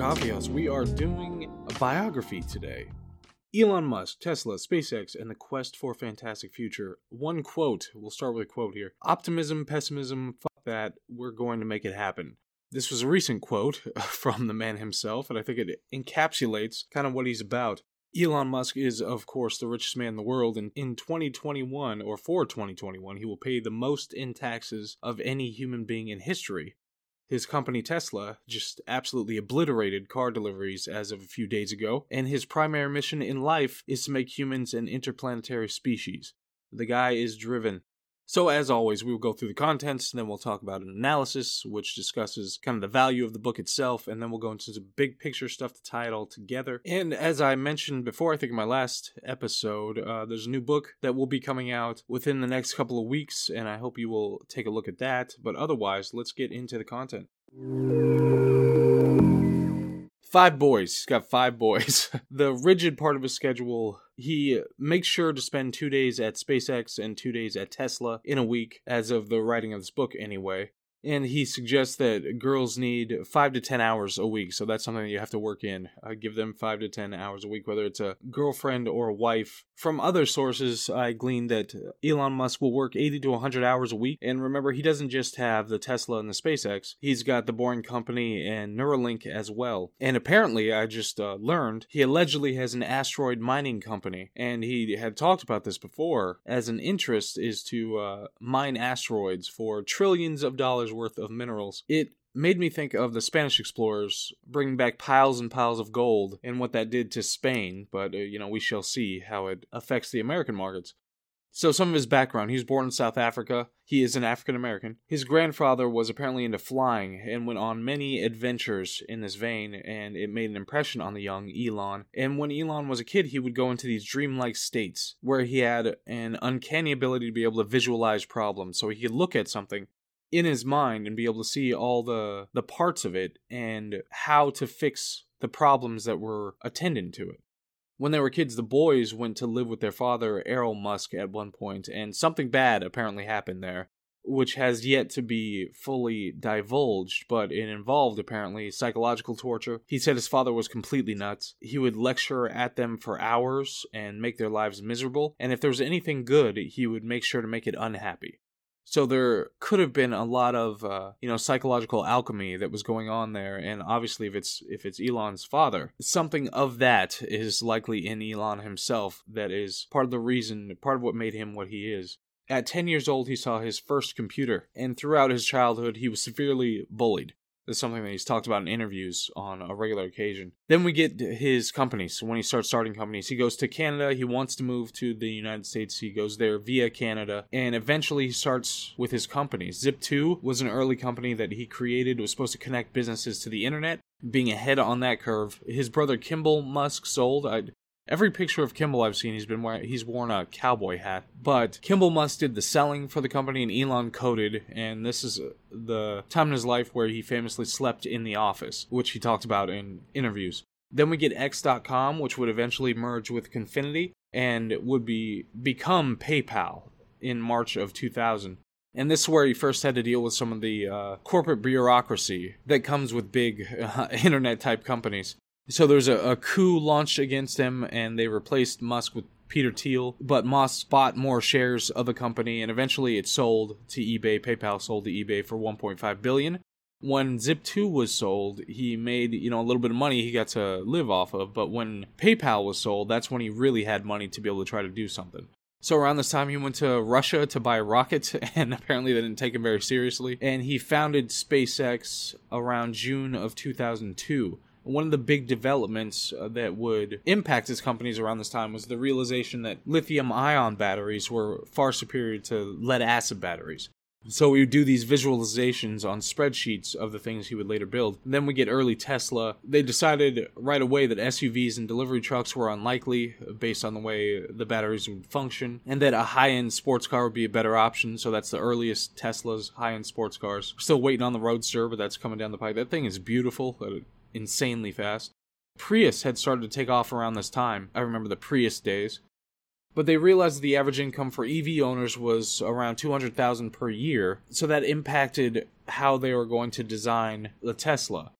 We are doing a biography today. Elon Musk, Tesla, SpaceX, and the quest for a fantastic future. One quote. We'll start with a quote here. Optimism, pessimism, fuck that. We're going to make it happen. This was a recent quote from the man himself, and I think it encapsulates kind of what he's about. Elon Musk is, of course, the richest man in the world, and in 2021, or for 2021, he will pay the most in taxes of any human being in history. His company Tesla just absolutely obliterated car deliveries as of a few days ago, and his primary mission in life is to make humans an interplanetary species. The guy is driven. So, as always, we will go through the contents, and then we'll talk about an analysis, which discusses kind of the value of the book itself, and then we'll go into some big picture stuff to tie it all together. And as I mentioned before, I think in my last episode, uh, there's a new book that will be coming out within the next couple of weeks, and I hope you will take a look at that. But otherwise, let's get into the content. Five boys. He's got five boys. the rigid part of his schedule, he makes sure to spend two days at SpaceX and two days at Tesla in a week, as of the writing of this book, anyway and he suggests that girls need five to ten hours a week. So that's something that you have to work in. I give them five to ten hours a week whether it's a girlfriend or a wife. From other sources i gleaned that elon musk will work 80 to 100 hours a week. And remember he doesn't just have the tesla and the spacex. He's got the boring company and neuralink as well. And apparently i just uh, learned he allegedly has an asteroid mining company. And he had talked about this before as an interest is to uh, mine asteroids for trillions of dollars worth of minerals. It made me think of the Spanish explorers bringing back piles and piles of gold and what that did to Spain, but uh, you know, we shall see how it affects the American markets. So, some of his background he was born in South Africa. He is an African American. His grandfather was apparently into flying and went on many adventures in this vein, and it made an impression on the young Elon. And when Elon was a kid, he would go into these dreamlike states where he had an uncanny ability to be able to visualize problems. So, he could look at something in his mind and be able to see all the the parts of it and how to fix the problems that were attendant to it. When they were kids, the boys went to live with their father, Errol Musk, at one point, and something bad apparently happened there, which has yet to be fully divulged, but it involved apparently psychological torture. He said his father was completely nuts. He would lecture at them for hours and make their lives miserable, and if there was anything good, he would make sure to make it unhappy. So there could have been a lot of uh, you know psychological alchemy that was going on there, and obviously if it's if it's Elon's father, something of that is likely in Elon himself. That is part of the reason, part of what made him what he is. At 10 years old, he saw his first computer, and throughout his childhood, he was severely bullied. Is something that he's talked about in interviews on a regular occasion. Then we get his companies. When he starts starting companies, he goes to Canada. He wants to move to the United States. He goes there via Canada. And eventually he starts with his companies. Zip2 was an early company that he created. It was supposed to connect businesses to the internet being ahead on that curve. His brother Kimball Musk sold. I Every picture of Kimball I've seen, he's been wearing, he's worn a cowboy hat. But Kimball Musk did the selling for the company, and Elon coded. And this is the time in his life where he famously slept in the office, which he talked about in interviews. Then we get X.com, which would eventually merge with Confinity and would be become PayPal in March of 2000. And this is where he first had to deal with some of the uh, corporate bureaucracy that comes with big uh, internet type companies. So there's a, a coup launched against him, and they replaced Musk with Peter Thiel. But Musk bought more shares of the company, and eventually it sold to eBay. PayPal sold to eBay for 1.5 billion. When Zip2 was sold, he made you know a little bit of money he got to live off of. But when PayPal was sold, that's when he really had money to be able to try to do something. So around this time, he went to Russia to buy rockets, and apparently they didn't take him very seriously. And he founded SpaceX around June of 2002 one of the big developments uh, that would impact his companies around this time was the realization that lithium ion batteries were far superior to lead acid batteries. So we would do these visualizations on spreadsheets of the things he would later build. then we get early Tesla. They decided right away that SUVs and delivery trucks were unlikely based on the way the batteries would function, and that a high end sports car would be a better option. So that's the earliest Tesla's high end sports cars. Still waiting on the Roadster, but that's coming down the pipe. That thing is beautiful insanely fast. Prius had started to take off around this time. I remember the Prius days. But they realized the average income for EV owners was around 200,000 per year, so that impacted how they were going to design the Tesla.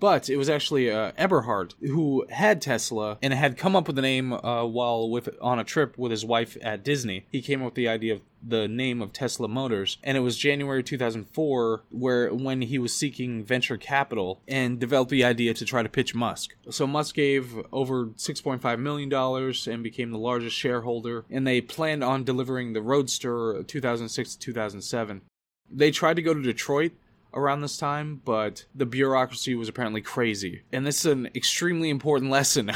But it was actually uh, Eberhard who had Tesla and had come up with the name uh, while with on a trip with his wife at Disney. He came up with the idea of the name of Tesla Motors, and it was January 2004 where when he was seeking venture capital and developed the idea to try to pitch Musk. So Musk gave over 6.5 million dollars and became the largest shareholder, and they planned on delivering the Roadster 2006 to 2007. They tried to go to Detroit around this time, but the bureaucracy was apparently crazy. And this is an extremely important lesson.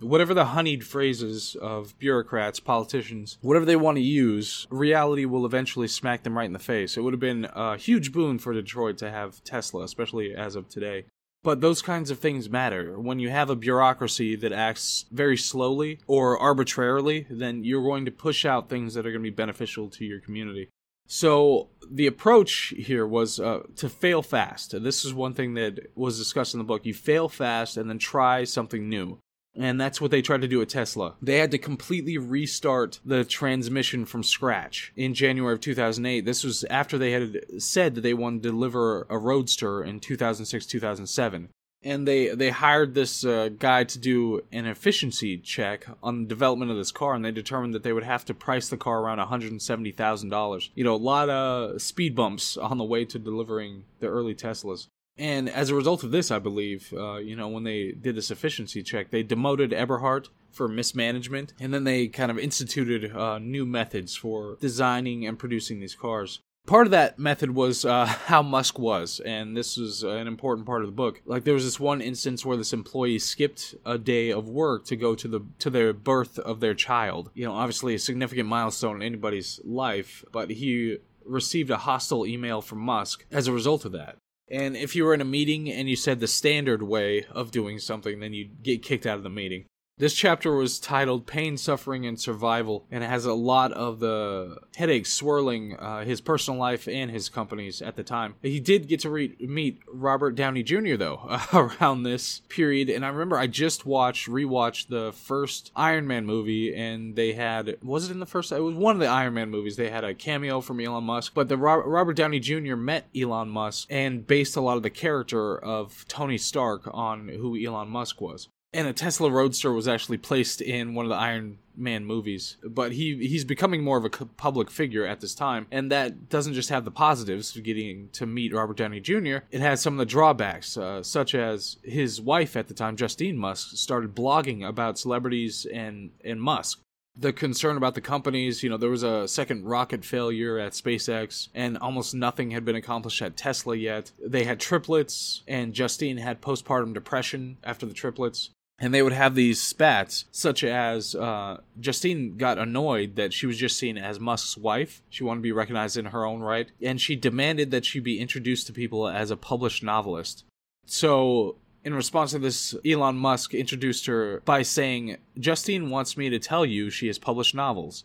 whatever the honeyed phrases of bureaucrats, politicians, whatever they want to use, reality will eventually smack them right in the face. It would have been a huge boon for Detroit to have Tesla, especially as of today. But those kinds of things matter. When you have a bureaucracy that acts very slowly or arbitrarily, then you're going to push out things that are going to be beneficial to your community. So the approach here was uh, to fail fast. This is one thing that was discussed in the book. You fail fast and then try something new. And that's what they tried to do at Tesla. They had to completely restart the transmission from scratch in January of 2008. This was after they had said that they wanted to deliver a Roadster in 2006 2007 and they they hired this uh, guy to do an efficiency check on the development of this car and they determined that they would have to price the car around $170,000. You know, a lot of speed bumps on the way to delivering the early Teslas. And as a result of this, I believe, uh, you know, when they did this efficiency check, they demoted Eberhard for mismanagement, and then they kind of instituted uh, new methods for designing and producing these cars part of that method was uh, how Musk was, and this was an important part of the book. Like there was this one instance where this employee skipped a day of work to go to the to the birth of their child. You know, obviously a significant milestone in anybody's life, but he received a hostile email from Musk as a result of that. And if you were in a meeting and you said the standard way of doing something, then you'd get kicked out of the meeting. This chapter was titled Pain, Suffering, and Survival, and it has a lot of the headaches swirling uh, his personal life and his companies at the time. He did get to re- meet Robert Downey Jr., though, uh, around this period, and I remember I just watched, rewatched the first Iron Man movie, and they had, was it in the first? It was one of the Iron Man movies. They had a cameo from Elon Musk, but the Ro- Robert Downey Jr. met Elon Musk and based a lot of the character of Tony Stark on who Elon Musk was and a Tesla Roadster was actually placed in one of the Iron Man movies. But he he's becoming more of a public figure at this time, and that doesn't just have the positives of getting to meet Robert Downey Jr. It has some of the drawbacks, uh, such as his wife at the time, Justine Musk, started blogging about celebrities and and Musk the concern about the companies. You know, there was a second rocket failure at SpaceX, and almost nothing had been accomplished at Tesla yet. They had triplets, and Justine had postpartum depression after the triplets and they would have these spats, such as uh, Justine got annoyed that she was just seen as Musk's wife. She wanted to be recognized in her own right, and she demanded that she be introduced to people as a published novelist. So, in response to this, Elon Musk introduced her by saying, Justine wants me to tell you she has published novels.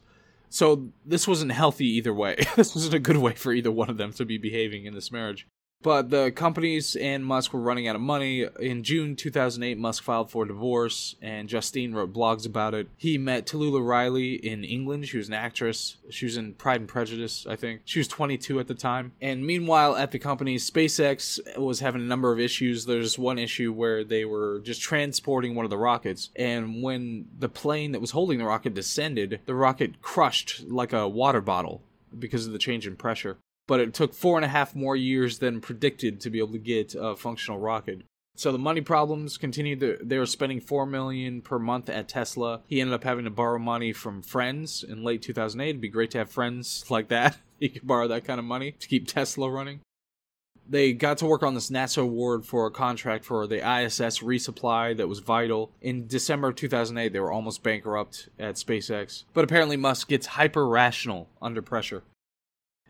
So, this wasn't healthy either way. this wasn't a good way for either one of them to be behaving in this marriage. But the companies and Musk were running out of money. In June 2008, Musk filed for divorce, and Justine wrote blogs about it. He met Talulah Riley in England. She was an actress. She was in Pride and Prejudice, I think. She was 22 at the time. And meanwhile, at the company, SpaceX was having a number of issues. There's one issue where they were just transporting one of the rockets, and when the plane that was holding the rocket descended, the rocket crushed like a water bottle because of the change in pressure but it took four and a half more years than predicted to be able to get a functional rocket. So the money problems continued. They were spending four million per month at Tesla. He ended up having to borrow money from friends in late 2008. It'd be great to have friends like that. He could borrow that kind of money to keep Tesla running. They got to work on this NASA award for a contract for the ISS resupply that was vital. In December of 2008, they were almost bankrupt at SpaceX. But apparently, Musk gets hyper rational under pressure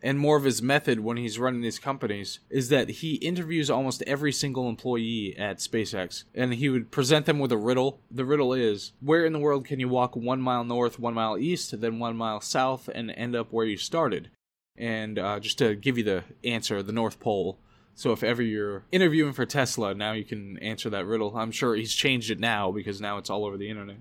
and more of his method when he's running these companies is that he interviews almost every single employee at SpaceX and he would present them with a riddle. The riddle is where in the world can you walk one mile north, one mile east, then one mile south, and end up where you started? And uh, just to give you the answer, the North Pole. So if ever you're interviewing for Tesla, now you can answer that riddle. I'm sure he's changed it now because now it's all over the internet.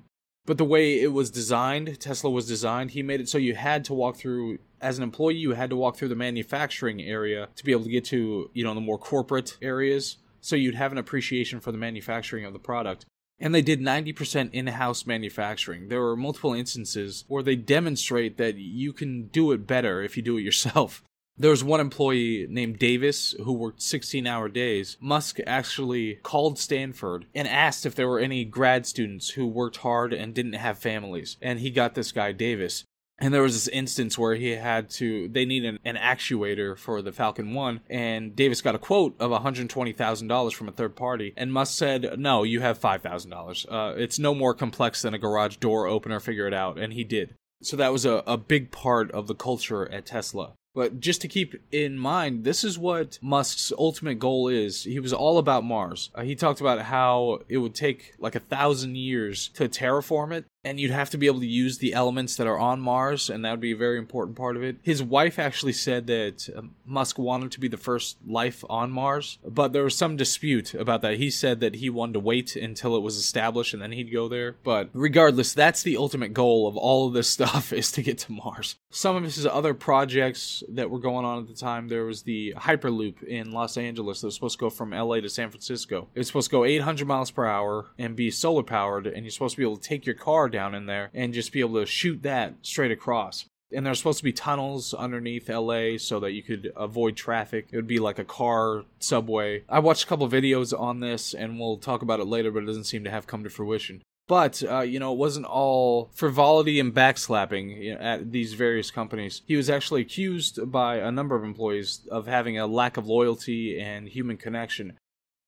But the way it was designed, Tesla was designed, he made it so you had to walk through as an employee, you had to walk through the manufacturing area to be able to get to, you know, the more corporate areas. so you'd have an appreciation for the manufacturing of the product. And they did 90% in house manufacturing. There were multiple instances where they demonstrate that you can do it better if you do it yourself. There was one employee named Davis who worked 16 hour days. Musk actually called Stanford and asked if there were any grad students who worked hard and didn't have families. And he got this guy, Davis. And there was this instance where he had to, they needed an, an actuator for the Falcon 1, and Davis got a quote of $120,000 from a third party, and Musk said, No, you have $5,000. Uh, it's no more complex than a garage door opener, figure it out. And he did. So that was a, a big part of the culture at Tesla. But just to keep in mind, this is what Musk's ultimate goal is. He was all about Mars. Uh, he talked about how it would take like a thousand years to terraform it, and you'd have to be able to use the elements that are on Mars, and that would be a very important part of it. His wife actually said that uh, Musk wanted to be the first life on Mars, but there was some dispute about that. He said that he wanted to wait until it was established and then he'd go there. But regardless, that's the ultimate goal of all of this stuff is to get to Mars. Some of his other projects that were going on at the time, there was the Hyperloop in Los Angeles that was supposed to go from LA to San Francisco. It was supposed to go 800 miles per hour and be solar powered, and you're supposed to be able to take your car down in there and just be able to shoot that straight across. And there's supposed to be tunnels underneath LA so that you could avoid traffic. It would be like a car subway. I watched a couple videos on this and we'll talk about it later, but it doesn't seem to have come to fruition. But, uh, you know, it wasn't all frivolity and backslapping at these various companies. He was actually accused by a number of employees of having a lack of loyalty and human connection.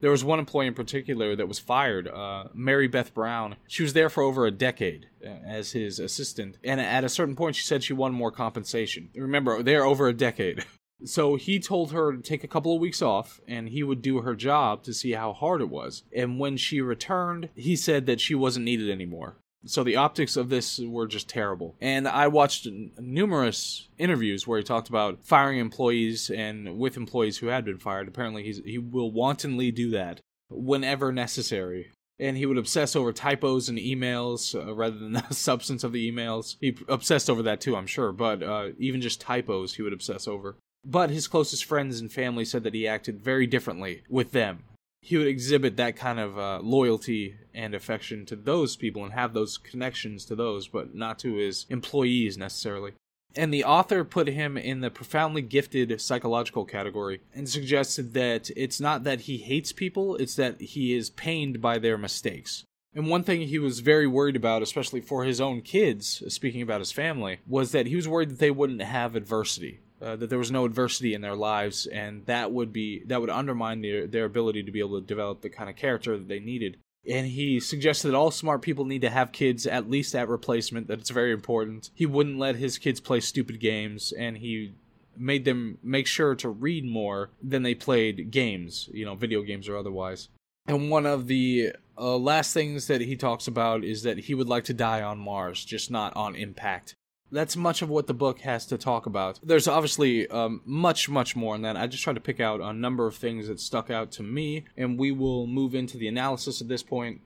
There was one employee in particular that was fired, uh, Mary Beth Brown. She was there for over a decade uh, as his assistant, and at a certain point, she said she wanted more compensation. Remember, they're over a decade. So he told her to take a couple of weeks off and he would do her job to see how hard it was. And when she returned, he said that she wasn't needed anymore. So the optics of this were just terrible. And I watched numerous interviews where he talked about firing employees and with employees who had been fired. Apparently, he's, he will wantonly do that whenever necessary. And he would obsess over typos in emails uh, rather than the substance of the emails. He obsessed over that too, I'm sure, but uh, even just typos he would obsess over. But his closest friends and family said that he acted very differently with them he would exhibit that kind of uh, loyalty and affection to those people and have those connections to those, but not to his employees necessarily. And the author put him in the profoundly gifted psychological category and suggested that it's not that he hates people, it's that he is pained by their mistakes. And one thing he was very worried about, especially for his own kids, speaking about his family, was that he was worried that they wouldn't have adversity uh, that there was no adversity in their lives, and that would be that would undermine their their ability to be able to develop the kind of character that they needed. And he suggested that all smart people need to have kids at least at replacement. That it's very important. He wouldn't let his kids play stupid games, and he made them make sure to read more than they played games, you know, video games or otherwise. And one of the uh, last things that he talks about is that he would like to die on Mars, just not on impact that's much of what the book has to talk about. There's obviously um, much, much more in that. I just tried to pick out a number of things that stuck out to me, and we will move into the analysis at this point.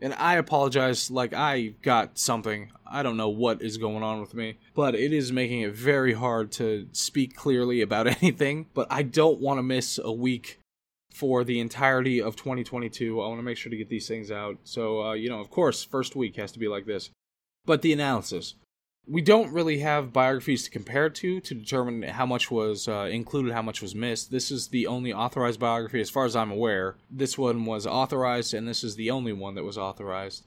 And I apologize, like, I got something. I don't know what is going on with me, but it is making it very hard to speak clearly about anything. But I don't want to miss a week for the entirety of 2022. I want to make sure to get these things out. So, uh, you know, of course, first week has to be like this. But the analysis. We don't really have biographies to compare to to determine how much was uh, included, how much was missed. This is the only authorized biography, as far as I'm aware. This one was authorized, and this is the only one that was authorized.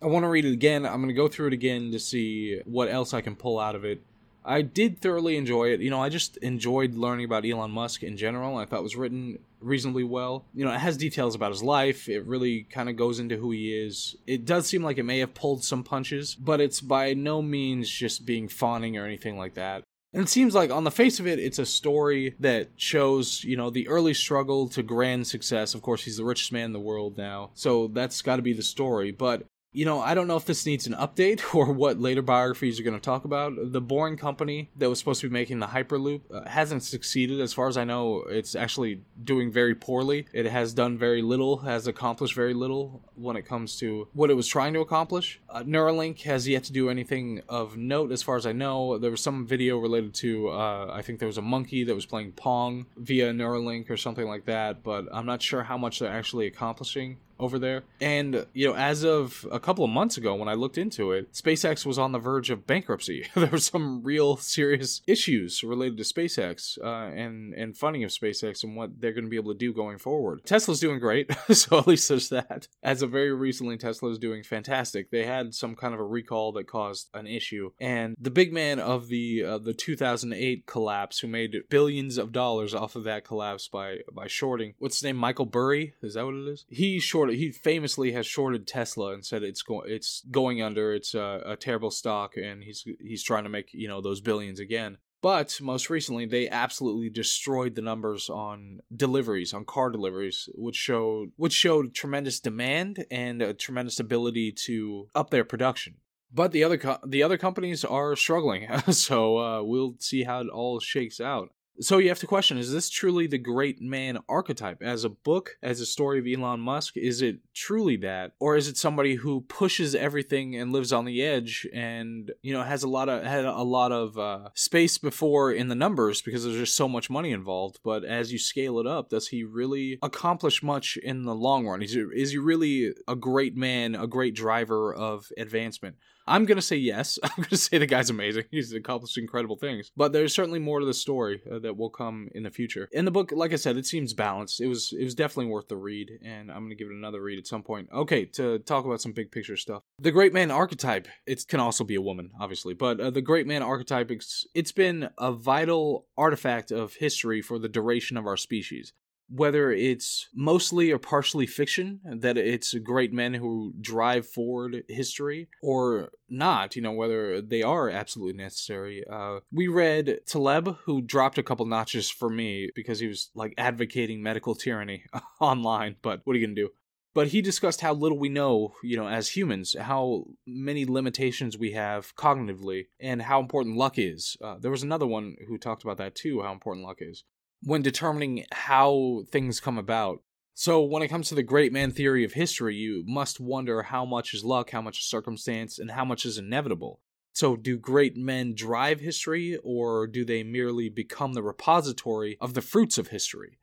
I want to read it again. I'm going to go through it again to see what else I can pull out of it. I did thoroughly enjoy it. You know, I just enjoyed learning about Elon Musk in general. I thought it was written reasonably well. You know, it has details about his life. It really kind of goes into who he is. It does seem like it may have pulled some punches, but it's by no means just being fawning or anything like that. And it seems like on the face of it, it's a story that shows, you know, the early struggle to grand success. Of course, he's the richest man in the world now. So that's got to be the story. But you know, I don't know if this needs an update or what later biographies are going to talk about. The Boring Company that was supposed to be making the Hyperloop uh, hasn't succeeded. As far as I know, it's actually doing very poorly. It has done very little, has accomplished very little when it comes to what it was trying to accomplish. Uh, Neuralink has yet to do anything of note, as far as I know. There was some video related to, uh, I think there was a monkey that was playing Pong via Neuralink or something like that, but I'm not sure how much they're actually accomplishing over there. And, you know, as of a couple of months ago when I looked into it, SpaceX was on the verge of bankruptcy. there were some real serious issues related to SpaceX uh, and, and funding of SpaceX and what they're going to be able to do going forward. Tesla's doing great, so at least there's that. As of very recently, Tesla is doing fantastic. They had some kind of a recall that caused an issue. And the big man of the uh, the 2008 collapse, who made billions of dollars off of that collapse by, by shorting, what's his name? Michael Burry? Is that what it is? He shorted shorted. He famously has shorted Tesla and said it's going it's going under. It's a, a terrible stock, and he's he's trying to make you know those billions again. But most recently, they absolutely destroyed the numbers on deliveries, on car deliveries, which showed which showed tremendous demand and a tremendous ability to up their production. But the other co- the other companies are struggling, so uh, we'll see how it all shakes out. So you have to question is this truly the great man archetype? As a book, as a story of Elon Musk, is it truly that? Or is it somebody who pushes everything and lives on the edge and, you know, has a lot of had a lot of uh, space before in the numbers because there's just so much money involved, but as you scale it up, does he really accomplish much in the long run? Is he, is he really a great man, a great driver of advancement? I'm gonna say yes. I'm gonna say the guy's amazing. He's accomplished incredible things. But there's certainly more to the story uh, that will come in the future. In the book, like I said, it seems balanced. It was it was definitely worth the read, and I'm gonna give it another read at some point. Okay, to talk about some big picture stuff. The great man archetype. It can also be a woman, obviously, but uh, the great man archetype. It's, it's been a vital artifact of history for the duration of our species whether it's mostly or partially fiction, that it's great men who drive forward history, or not, you know, whether they are absolutely necessary. Uh, we read Taleb, who dropped a couple notches for me because he was like advocating medical tyranny online, but what are you going to do? But he discussed how little we know, you know, as humans, how many limitations we have cognitively, and how important luck is. Uh, there was another one who talked about that too, how important luck is when determining how things come about. So, when it comes to the great man theory of history, you must wonder how much is luck, how much is circumstance, and how much is inevitable. So, do great men drive history, or do they merely become the repository of the fruits of history?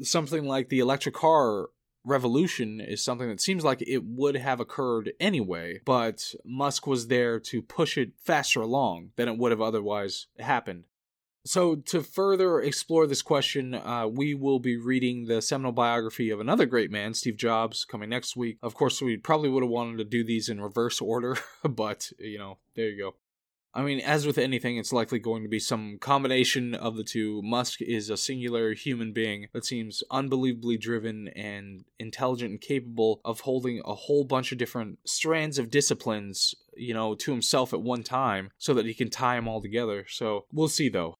Something like the electric car revolution is something that seems like it would have occurred anyway, but Musk was there to push it faster along than it would have otherwise happened. So, to further explore this question, uh, we will be reading the seminal biography of another great man, Steve Jobs, coming next week. Of course, we probably would have wanted to do these in reverse order, but, you know, there you go. I mean, as with anything, it's likely going to be some combination of the two. Musk is a singular human being that seems unbelievably driven and intelligent and capable of holding a whole bunch of different strands of disciplines, you know, to himself at one time so that he can tie them all together. So we'll see, though.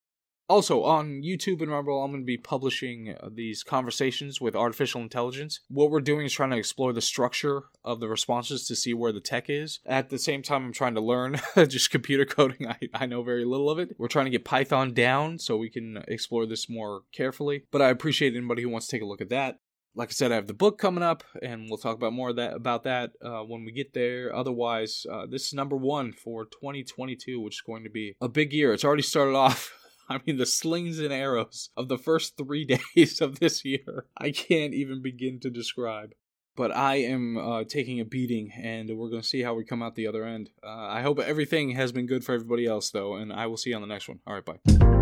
Also, on YouTube and Rumble, I'm going to be publishing uh, these conversations with artificial intelligence. What we're doing is trying to explore the structure of the responses to see where the tech is. At the same time, I'm trying to learn just computer coding. I, I know very little of it. We're trying to get Python down so we can explore this more carefully. But I appreciate anybody who wants to take a look at that like I said, I have the book coming up, and we'll talk about more of that about that uh, when we get there. Otherwise, uh, this is number one for 2022, which is going to be a big year. It's already started off I mean, the slings and arrows of the first three days of this year, I can't even begin to describe. But I am uh, taking a beating, and we're going to see how we come out the other end. Uh, I hope everything has been good for everybody else, though, and I will see you on the next one. All right, bye.